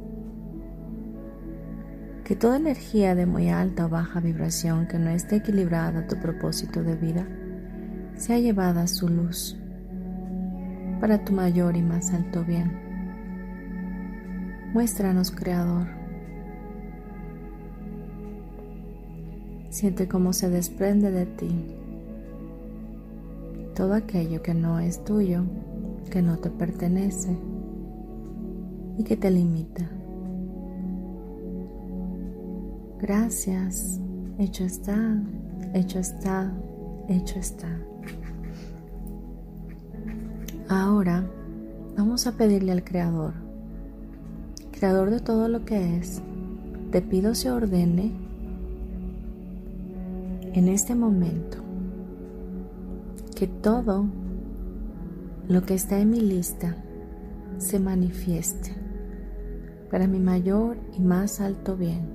Speaker 5: que toda energía de muy alta o baja vibración que no esté equilibrada a tu propósito de vida sea llevada a su luz para tu mayor y más alto bien. Muéstranos, Creador. Siente cómo se desprende de ti todo aquello que no es tuyo, que no te pertenece y que te limita. Gracias, hecho está, hecho está, hecho está. Ahora vamos a pedirle al Creador, Creador de todo lo que es, te pido se ordene en este momento que todo lo que está en mi lista se manifieste para mi mayor y más alto bien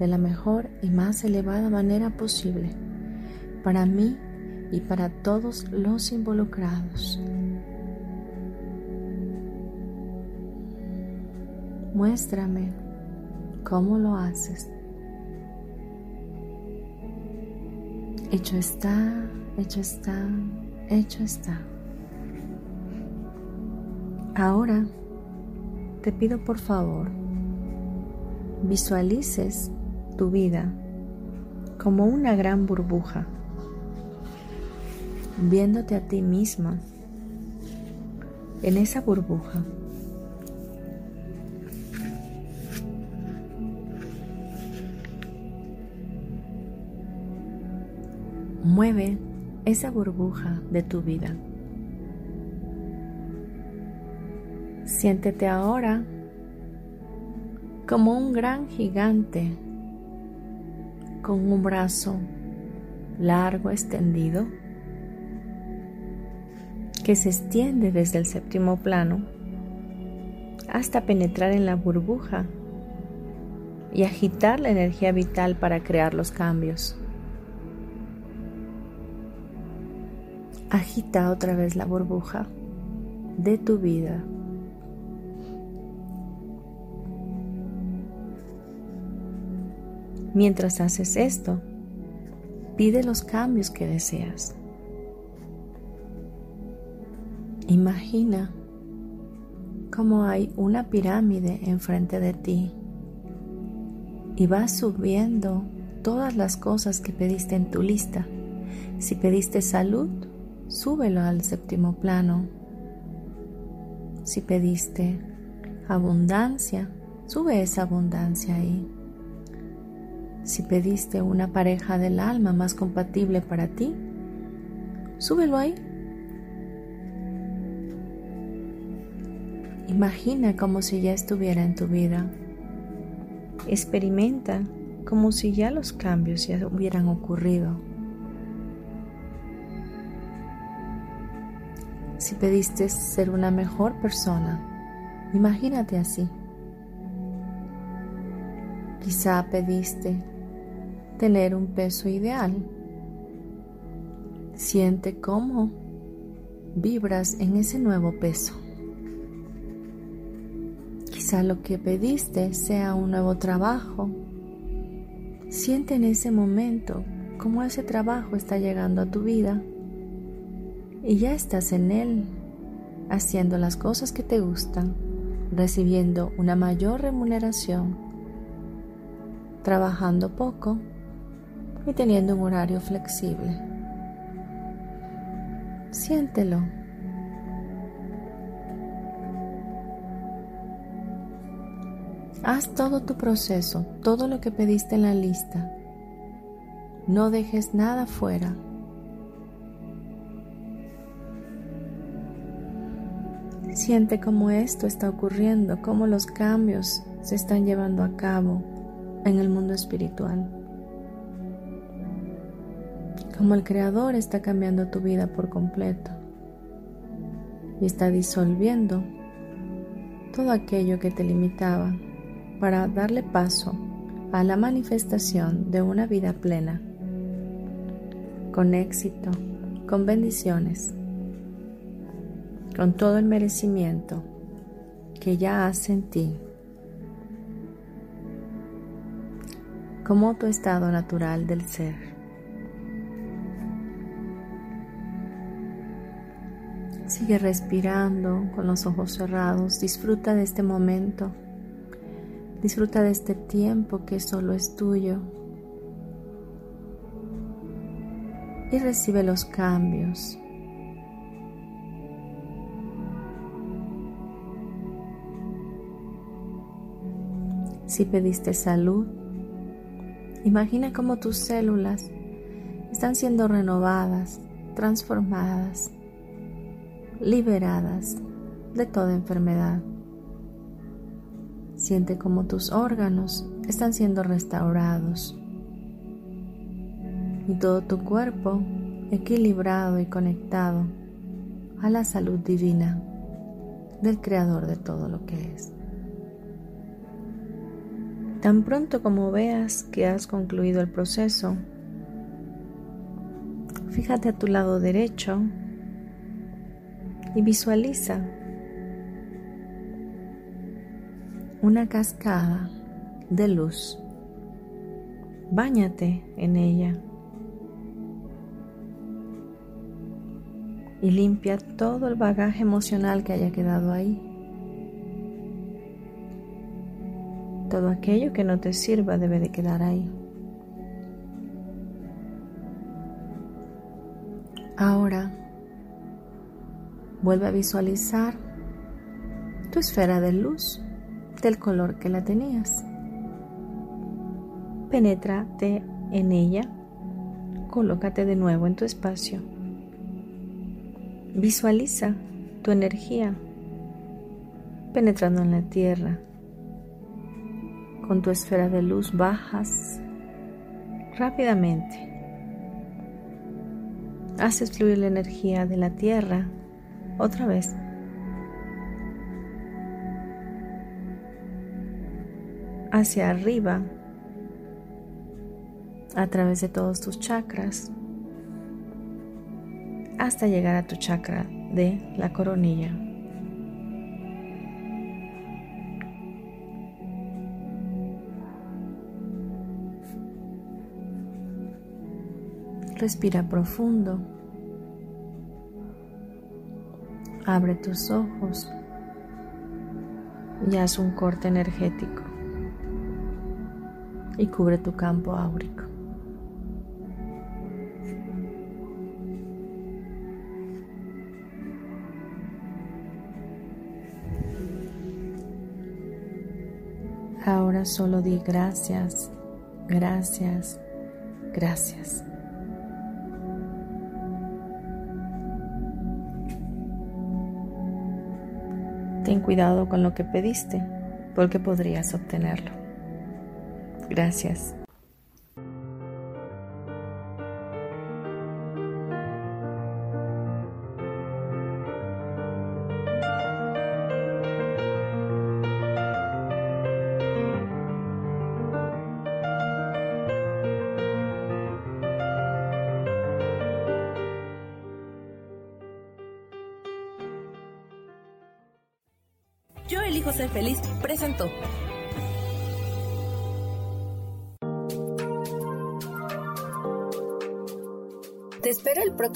Speaker 5: de la mejor y más elevada manera posible para mí y para todos los involucrados. Muéstrame cómo lo haces. Hecho está, hecho está, hecho está. Ahora te pido por favor visualices tu vida como una gran burbuja, viéndote a ti misma en esa burbuja. Mueve esa burbuja de tu vida. Siéntete ahora como un gran gigante con un brazo largo extendido que se extiende desde el séptimo plano hasta penetrar en la burbuja y agitar la energía vital para crear los cambios. Agita otra vez la burbuja de tu vida. Mientras haces esto, pide los cambios que deseas. Imagina cómo hay una pirámide enfrente de ti y vas subiendo todas las cosas que pediste en tu lista. Si pediste salud, súbelo al séptimo plano. Si pediste abundancia, sube esa abundancia ahí. Si pediste una pareja del alma más compatible para ti, súbelo ahí. Imagina como si ya estuviera en tu vida. Experimenta como si ya los cambios ya hubieran ocurrido. Si pediste ser una mejor persona, imagínate así. Quizá pediste tener un peso ideal. Siente cómo vibras en ese nuevo peso. Quizá lo que pediste sea un nuevo trabajo. Siente en ese momento cómo ese trabajo está llegando a tu vida y ya estás en él, haciendo las cosas que te gustan, recibiendo una mayor remuneración, trabajando poco y teniendo un horario flexible. Siéntelo. Haz todo tu proceso, todo lo que pediste en la lista. No dejes nada fuera. Siente cómo esto está ocurriendo, cómo los cambios se están llevando a cabo en el mundo espiritual. Cómo el Creador está cambiando tu vida por completo y está disolviendo todo aquello que te limitaba para darle paso a la manifestación de una vida plena, con éxito, con bendiciones, con todo el merecimiento que ya has en ti, como tu estado natural del ser. Sigue respirando con los ojos cerrados, disfruta de este momento Disfruta de este tiempo que solo es tuyo. Y recibe los cambios. Si pediste salud, imagina cómo tus células están siendo renovadas, transformadas, liberadas de toda enfermedad. Siente como tus órganos están siendo restaurados y todo tu cuerpo equilibrado y conectado a la salud divina del Creador de todo lo que es. Tan pronto como veas que has concluido el proceso, fíjate a tu lado derecho y visualiza una cascada de luz. Báñate en ella y limpia todo el bagaje emocional que haya quedado ahí. Todo aquello que no te sirva debe de quedar ahí. Ahora vuelve a visualizar tu esfera de luz del color que la tenías. Penétrate en ella, colócate de nuevo en tu espacio. Visualiza tu energía penetrando en la tierra. Con tu esfera de luz bajas rápidamente. Haces fluir la energía de la tierra otra vez hacia arriba a través de todos tus chakras hasta llegar a tu chakra de la coronilla. Respira profundo. Abre tus ojos y haz un corte energético y cubre tu campo áurico. Ahora solo di gracias, gracias, gracias. Ten cuidado con lo que pediste, porque podrías obtenerlo. Gracias.